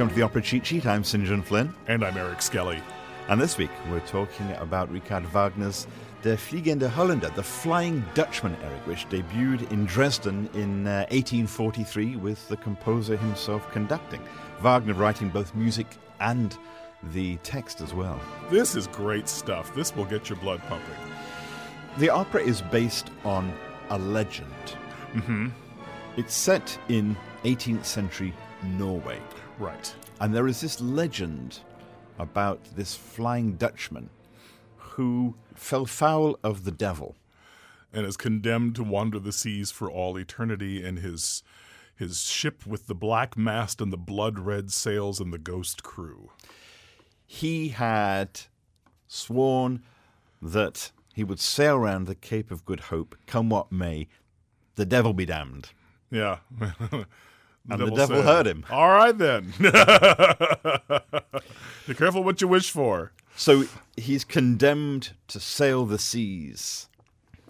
Welcome to the Opera Cheat Sheet. I'm St. John Flynn. And I'm Eric Skelly. And this week we're talking about Richard Wagner's Der Fliegende Holländer, the Flying Dutchman, Eric, which debuted in Dresden in uh, 1843 with the composer himself conducting. Wagner writing both music and the text as well. This is great stuff. This will get your blood pumping. The opera is based on a legend. Mm-hmm. It's set in 18th century Norway. Right. And there is this legend about this Flying Dutchman who fell foul of the devil. And is condemned to wander the seas for all eternity in his his ship with the black mast and the blood red sails and the ghost crew. He had sworn that he would sail round the Cape of Good Hope, come what may, the devil be damned. Yeah. the and the devil said, heard him. All right, then. Be careful what you wish for. So he's condemned to sail the seas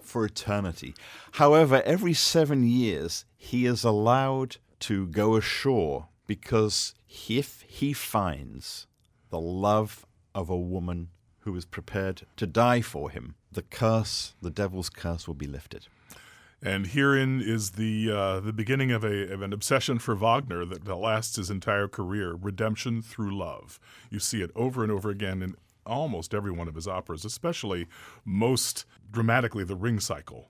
for eternity. However, every seven years, he is allowed to go ashore because if he finds the love of a woman who is prepared to die for him, the curse, the devil's curse, will be lifted. And herein is the uh, the beginning of a of an obsession for Wagner that, lasts his entire career: redemption through love. You see it over and over again in almost every one of his operas, especially most dramatically the Ring Cycle.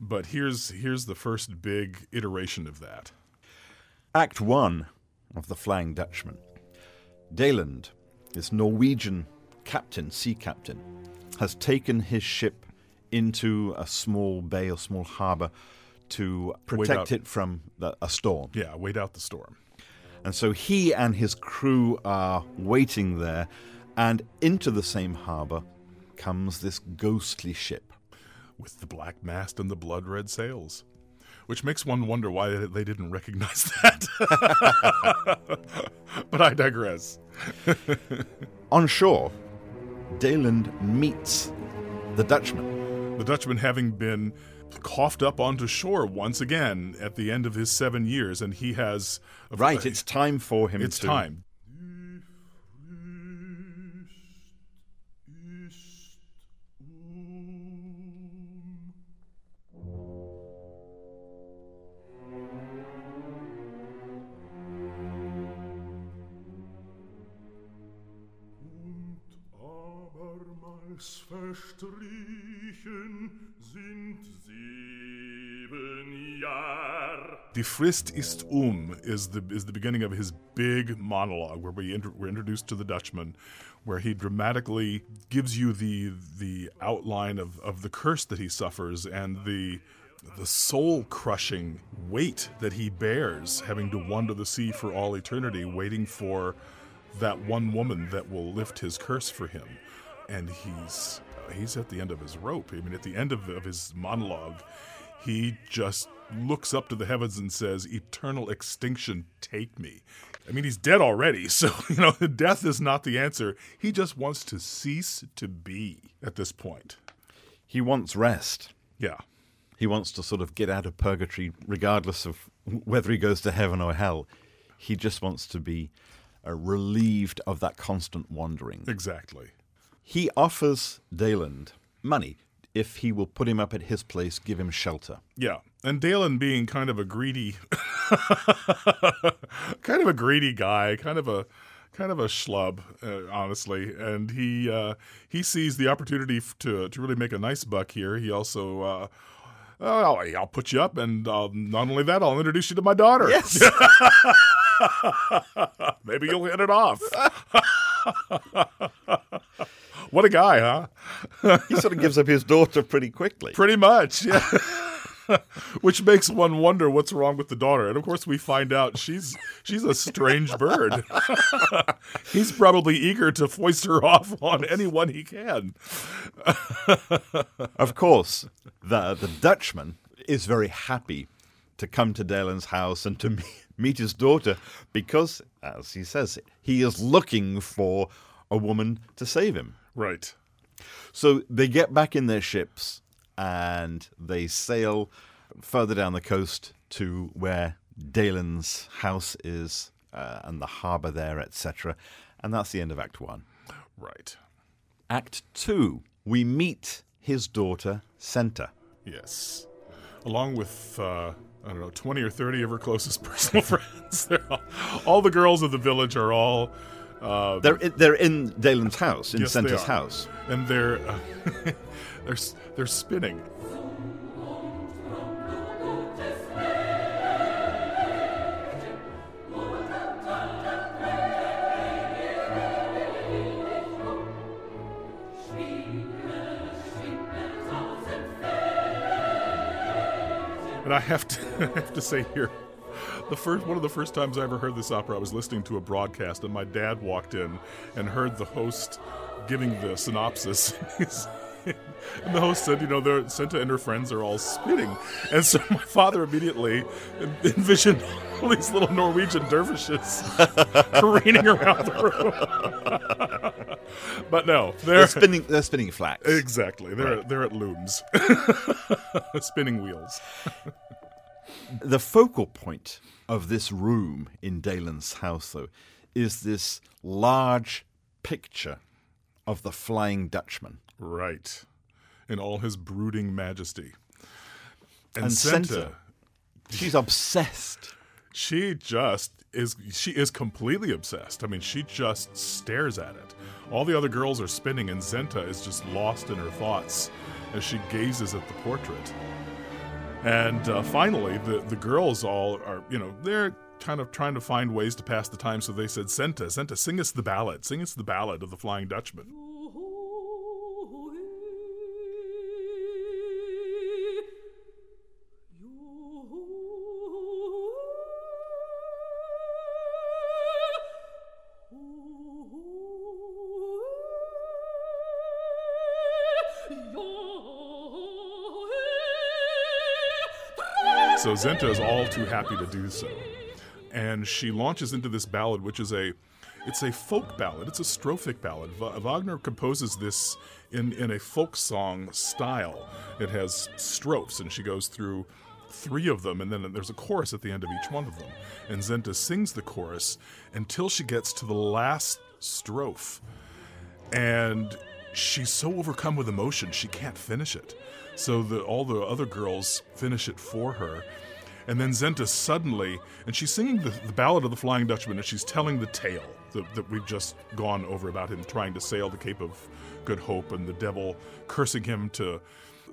But here's here's the first big iteration of that. Act one of the Flying Dutchman. Daland, this Norwegian captain, sea captain, has taken his ship into a small bay or small harbor to protect it from the, a storm. Yeah, wait out the storm. And so he and his crew are waiting there, and into the same harbor comes this ghostly ship. With the black mast and the blood red sails. Which makes one wonder why they didn't recognize that. but I digress. On shore, Daland meets the Dutchman the Dutchman having been coughed up onto shore once again at the end of his seven years, and he has. Right, it's time for him it's to. time. Die Frist ist um is the is the beginning of his big monologue where we inter, we're introduced to the Dutchman, where he dramatically gives you the the outline of, of the curse that he suffers and the the soul crushing weight that he bears, having to wander the sea for all eternity, waiting for that one woman that will lift his curse for him. And he's he's at the end of his rope. I mean, at the end of, of his monologue, he just looks up to the heavens and says, Eternal extinction, take me. I mean, he's dead already, so, you know, death is not the answer. He just wants to cease to be at this point. He wants rest. Yeah. He wants to sort of get out of purgatory, regardless of whether he goes to heaven or hell. He just wants to be uh, relieved of that constant wandering. Exactly. He offers Daland money if he will put him up at his place, give him shelter. Yeah. And Daland being kind of a greedy kind of a greedy guy, kind of a kind of a schlub, uh, honestly. And he uh, he sees the opportunity to to really make a nice buck here. He also uh, oh, I'll put you up, and uh, not only that, I'll introduce you to my daughter. Yes. Maybe you'll hit it off. what a guy, huh? he sort of gives up his daughter pretty quickly. Pretty much, yeah. Which makes one wonder what's wrong with the daughter. And of course we find out she's she's a strange bird. He's probably eager to foist her off on anyone he can. of course, the the Dutchman is very happy to come to Daland's house and to meet, meet his daughter because, as he says, he is looking for a woman to save him. Right. So they get back in their ships and they sail further down the coast to where Daland's house is uh, and the harbour there, etc. And that's the end of Act One. Right. Act Two, we meet his daughter, Senta. Yes. Along with, uh, I don't know, 20 or 30 of her closest personal friends. All, all the girls of the village are all. Uh, They're in, they're in Daland's house, in Yes, Senta's house. and they're uh, they're they're spinning. And I have to I have to say here, the first one of the first times I ever heard this opera, I was listening to a broadcast, and my dad walked in and heard the host giving the synopsis. And the host said, "You know, they're- Senta and her friends are all spinning," and so my father immediately envisioned all these little Norwegian dervishes careening around the room. but no, They're they're spinning. They're spinning flax. exactly they're they're at looms, spinning wheels. The focal point of this room in Daland's house, though, is this large picture of the Flying Dutchman. Right. In all his brooding majesty. And, And Senta, Senta. She's obsessed. she just is she is completely obsessed. I mean, she just stares at it. All the other girls are spinning and Senta is just lost in her thoughts as she gazes at the portrait. And uh, finally, the the girls all are, you know, they're kind of trying to find ways to pass the time. So they said, "Senta, Senta, sing us the ballad. Sing us the ballad of the Flying Dutchman." So Senta is all too happy to do so. And she launches into this ballad, which is a it's a folk ballad. It's a strophic ballad. Va- Wagner composes this in, in a folk song style. It has strophes, and she goes through three of them, and then there's a chorus at the end of each one of them. And Senta sings the chorus until she gets to the last strophe and she's so overcome with emotion she can't finish it. So the, all the other girls finish it for her. And then Senta suddenly, and she's singing the, the Ballad of the Flying Dutchman, and she's telling the tale that, that we've just gone over about him trying to sail the Cape of Good Hope and the devil cursing him to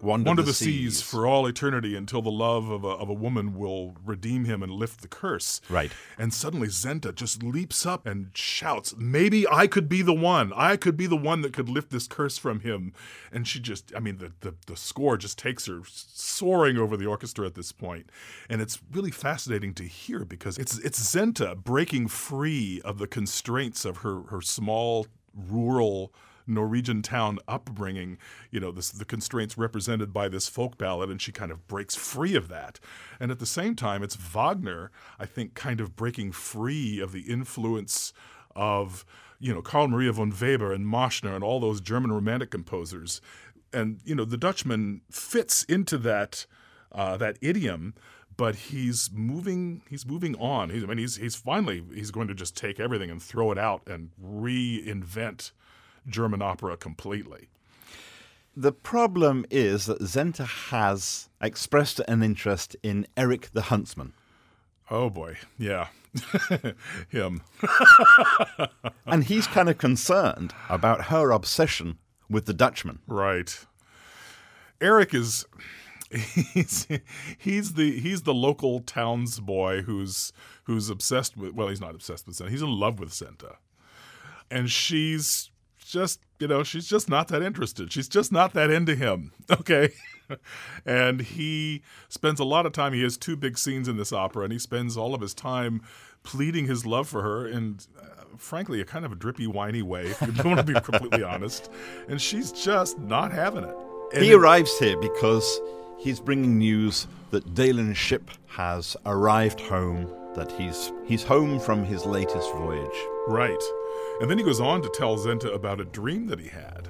Wander wander the the seas. seas. for all eternity until the love of a, of a woman will redeem him and lift the curse. Right. And suddenly Senta just leaps up and shouts, Maybe I could be the one. I could be the one that could lift this curse from him. And she just, I mean, the, the, the score just takes her soaring over the orchestra at this point. And it's really fascinating to hear because it's, it's Senta breaking free of the constraints of her, her small, rural, Norwegian town upbringing, you know, this, the constraints represented by this folk ballad, and she kind of breaks free of that. And at the same time, it's Wagner, I think, kind of breaking free of the influence of, you know, Carl Maria von Weber and Marschner and all those German Romantic composers. And, you know, the Dutchman fits into that, uh, that idiom but he's moving he's moving on he's, i mean he's he's finally he's going to just take everything and throw it out and reinvent german opera completely. The problem is that Senta has expressed an interest in Eric the Huntsman. oh boy. Yeah. Him. And he's kind of concerned about her obsession with the Dutchman. right. Eric is he's he's the he's the local townsboy who's who's obsessed with well he's not obsessed with Senta he's in love with Senta and she's just you know she's just not that interested she's just not that into him okay and he spends a lot of time he has two big scenes in this opera and he spends all of his time pleading his love for her in uh, frankly a kind of a drippy whiny way if you want to be completely honest and she's just not having it and He arrives here because he's bringing news that Daland's ship has arrived home, that he's he's home from his latest voyage. Right. And then he goes on to tell Senta about a dream that he had.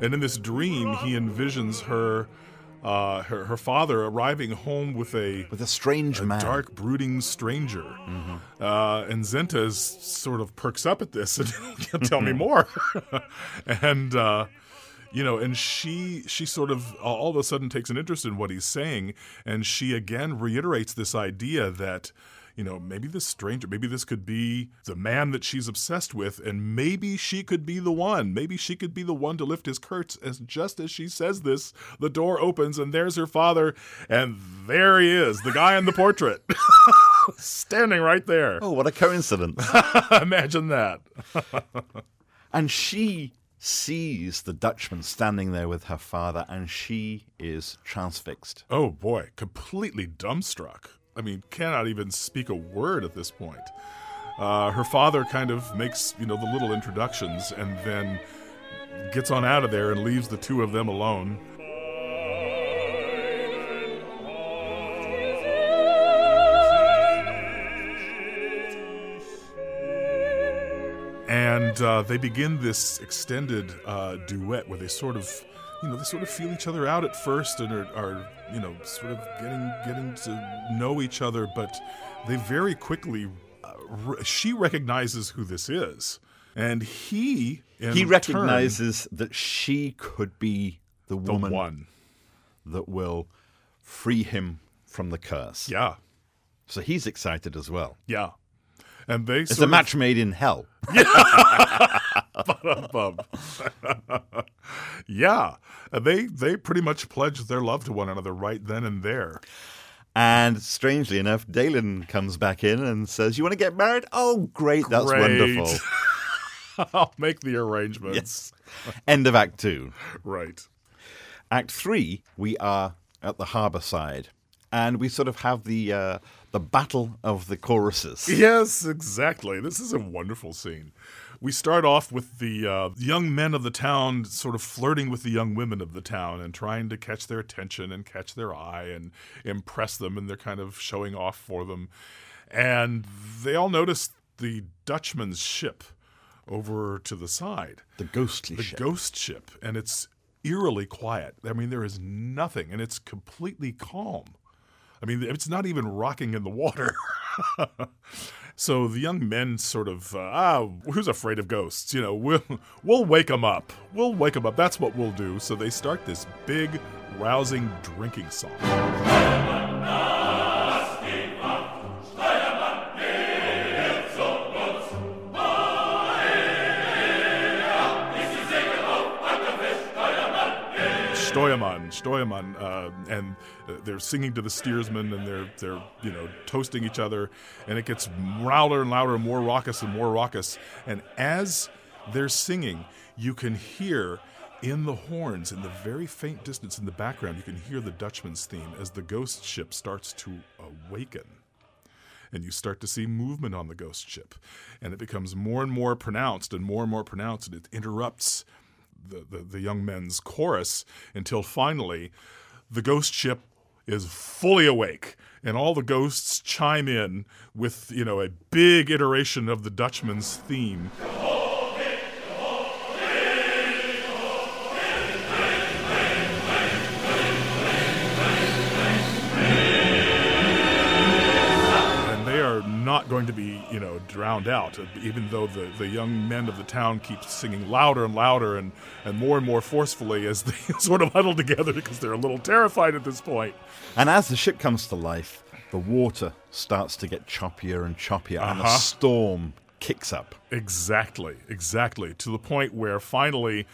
And in this dream, he envisions her uh, her, her father arriving home with a With a strange man. A dark, brooding stranger. Uh, and Senta is sort of perks up at this and tell me more. and uh, you know, and she she sort of all of a sudden takes an interest in what he's saying, and she again reiterates this idea that. You know, maybe this stranger, maybe this could be the man that she's obsessed with, and maybe she could be the one. Maybe she could be the one to lift his curse. As just as she says this, the door opens, and there's her father, and there he is, the guy in the portrait, standing right there. Oh, what a coincidence. Imagine that. and she sees the Dutchman standing there with her father, and she is transfixed. Oh boy, completely dumbstruck. I mean, cannot even speak a word at this point. Uh, her father kind of makes, you know, the little introductions and then gets on out of there and leaves the two of them alone. And uh, they begin this extended uh, duet where they sort of, you know, they sort of feel each other out at first and are, are, you know, sort of getting getting to know each other. But they very quickly, uh, re- she recognizes who this is, and he in he turn- recognizes that she could be the the woman one. that will free him from the curse. Yeah, So he's excited as well. yeah. And they It's a match made in hell. Bub. yeah, they they pretty much pledged their love to one another right then and there. And strangely enough, Daland comes back in and says, You want to get married? Oh, great. That's Great. wonderful. I'll make the arrangements. End of Act Two. Right. Act Three, we are at the harbour side. And we sort of have the uh, the battle of the choruses. Yes, exactly. This is a wonderful scene. We start off with the uh, young men of the town sort of flirting with the young women of the town and trying to catch their attention and catch their eye and impress them, and they're kind of showing off for them. And they all notice the Dutchman's ship over to the side. The ghostly the ship. ghost ship, and it's eerily quiet. I mean, there is nothing, and it's completely calm. I mean, it's not even rocking in the water. so the young men sort of, uh, ah, who's afraid of ghosts? You know, we'll we'll wake them up. We'll wake them up. That's what we'll do. So they start this big, rousing drinking song. Steuermann, Steuermann, uh, and uh, they're singing to the steersman, and they're they're you know toasting each other, and it gets louder and louder, and more raucous and more raucous. And as they're singing, you can hear in the horns, in the very faint distance in the background, you can hear the Dutchman's theme as the ghost ship starts to awaken and you start to see movement on the ghost ship. And it becomes more and more pronounced and more and more pronounced, and it interrupts the, the, the young men's chorus until finally the ghost ship is fully awake and all the ghosts chime in with you know a big iteration of the dutchman's theme not going to be, you know, drowned out. Even though the, the young men of the town keep singing louder and louder and, and more and more forcefully as they sort of huddle together because they're a little terrified at this point. And as the ship comes to life, the water starts to get choppier and choppier, and a Uh-huh. storm kicks up. Exactly, exactly. To the point where finally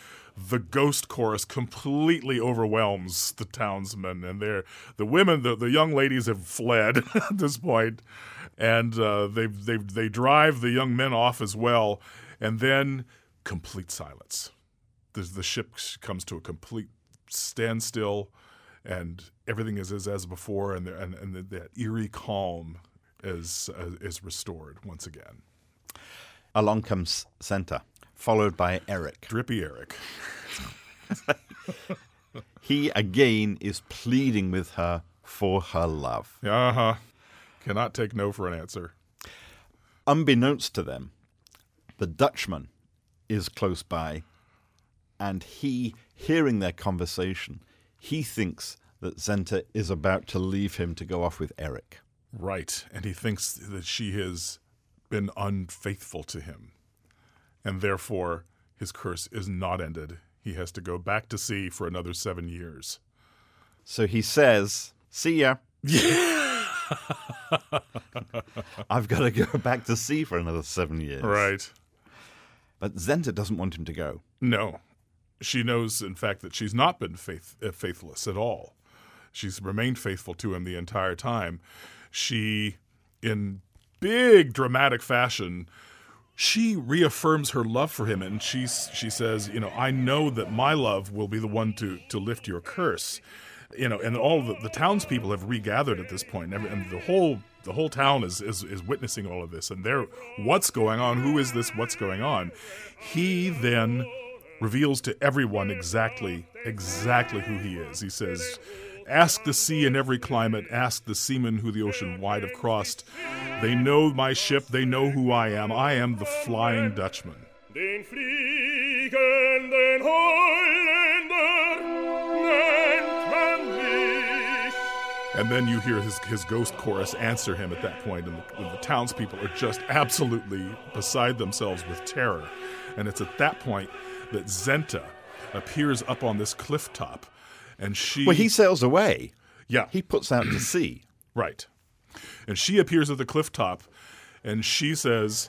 the ghost chorus completely overwhelms the townsmen, and they're the women, the, the young ladies have fled at this point, and uh, they they they drive the young men off as well, and then complete silence. The, the ship comes to a complete standstill, and everything is as as before, and the, and, and the, that eerie calm is uh, is restored once again. Along comes Senta, followed by Eric. Drippy Eric. He again is pleading with her for her love. Uh huh. Cannot take no for an answer. Unbeknownst to them, the Dutchman is close by, and he hearing their conversation, he thinks that Senta is about to leave him to go off with Eric. Right. And he thinks that she has been unfaithful to him. And therefore, his curse is not ended. He has to go back to sea for another seven years. So he says, See ya. I've got to go back to sea for another seven years. Right. But Senta doesn't want him to go. No. She knows, in fact, that she's not been faith, uh, faithless at all. She's remained faithful to him the entire time. She, in big dramatic fashion, she reaffirms her love for him and she she says, you know, I know that my love will be the one to to lift your curse. You know, and all the, the townspeople have regathered at this point, and, and the whole the whole town is, is is witnessing all of this, and they're what's going on? Who is this? What's going on? He then reveals to everyone exactly exactly who he is. He says, Ask the sea in every climate, ask the seamen who the ocean wide have crossed. They know my ship, they know who I am. I am the Flying Dutchman. And then you hear his, his ghost chorus answer him at that point, and the, and the townspeople are just absolutely beside themselves with terror. And it's at that point that Senta appears up on this cliff top, and she. Well, he sails away. yeah, He puts out to sea. Right. And she appears at the cliff top and she says,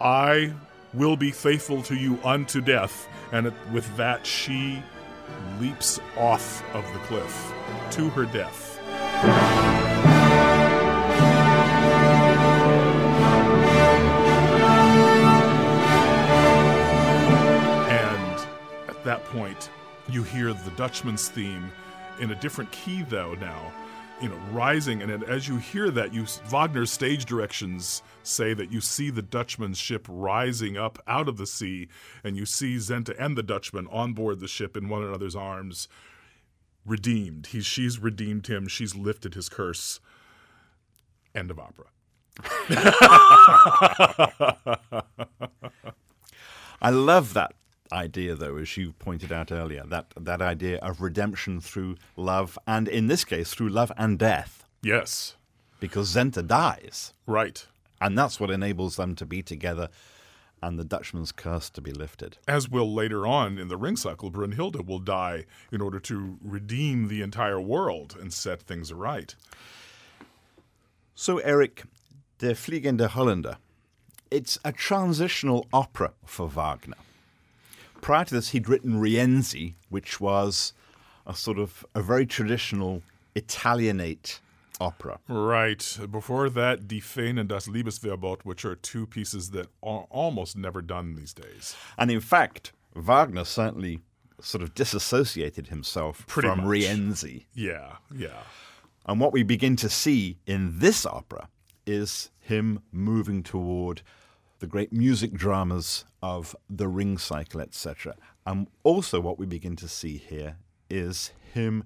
I will be faithful to you unto death. And with that, she leaps off of the cliff to her death. And at that point, you hear the Dutchman's theme in a different key, though, now, you know, rising. And as you hear that, you Wagner's stage directions say that you see the Dutchman's ship rising up out of the sea, and you see Senta and the Dutchman on board the ship in one another's arms, redeemed. He's, she's redeemed him, she's lifted his curse. End of opera. I love that idea, though, as you pointed out earlier, that, that idea of redemption through love, and in this case, through love and death, Yes, because Senta dies. right. And that's what enables them to be together and the Dutchman's curse to be lifted. as will later on in the ring cycle, Brünnhilde will die in order to redeem the entire world and set things right. So, Eric, Der Fliegende Holländer, it's a transitional opera for Wagner. Prior to this, he'd written Rienzi, which was a sort of a very traditional Italianate opera. Right. Before that, Die Feen and Das Liebesverbot, which are two pieces that are almost never done these days. And in fact, Wagner certainly sort of disassociated himself Pretty from much. Rienzi. Yeah, yeah. And what we begin to see in this opera is him moving toward the great music dramas of the ring cycle, etc. And also, what we begin to see here is him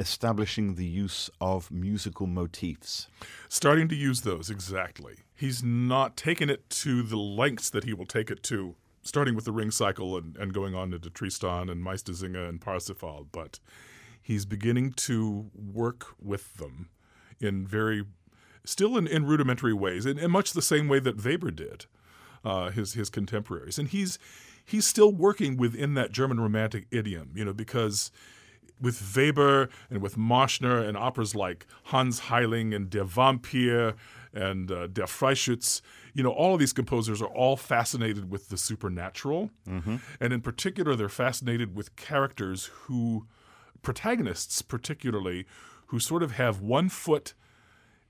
establishing the use of musical motifs. Starting to use those, exactly. He's not taken it to the lengths that he will take it to, starting with the ring cycle and, and going on into Tristan and Meistersinger and Parsifal, but he's beginning to work with them in very, still in, in rudimentary ways, in, in much the same way that Weber did, uh, his, his contemporaries. And he's, he's still working within that German romantic idiom, you know, because with Weber and with Marschner and operas like Hans Heiling and Der Vampir and uh, Der Freischütz, you know, all of these composers are all fascinated with the supernatural. And in particular, they're fascinated with characters who, protagonists particularly, who sort of have one foot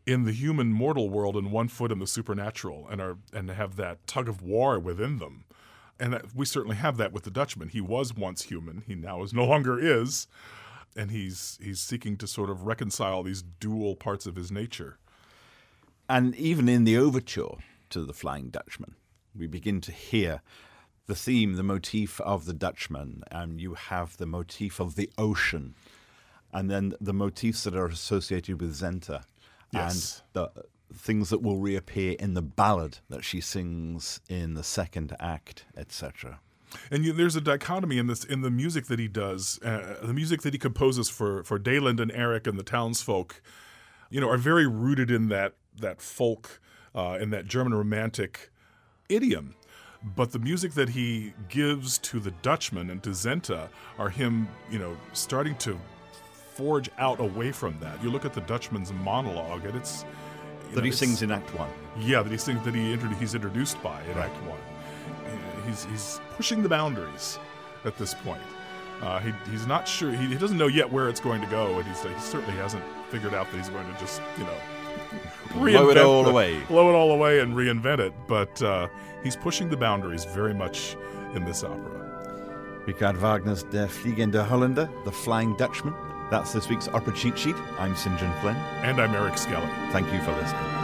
in the human mortal world and one foot in the supernatural and are and have that tug of war within them. And that, we certainly have that with the Dutchman. He was once human. He now is no longer is, and he's he's seeking to sort of reconcile these dual parts of his nature. And even in the overture to The Flying Dutchman, we begin to hear the theme, the motif of the Dutchman, and you have the motif of the ocean, and then the motifs that are associated with Senta, Yes. and the things that will reappear in the ballad that she sings in the second act, etc. And you, there's a dichotomy in this in the music that he does, uh, the music that he composes for for Daland and Eric and the townsfolk, you know, are very rooted in that that folk, uh, in that German romantic idiom. But the music that he gives to the Dutchman and to Senta are him, you know, starting to forge out away from that. You look at the Dutchman's monologue, and it's That know, he it's- sings in Act One. yeah, that he sings that he introdu- he's introduced by in Act One. He's he's pushing the boundaries at this point. Uh, he, he's not sure. He, he doesn't know yet where it's going to go, and he's, he certainly hasn't figured out that he's going to just you know Blow it all the- away. blow it all away, and reinvent it. But uh, he's pushing the boundaries very much in this opera. Richard Wagner's Der Fliegende Holländer, The Flying Dutchman. That's this week's Opera Cheat Sheet. I'm St. John Flynn. And I'm Eric Skelly. Thank you for listening.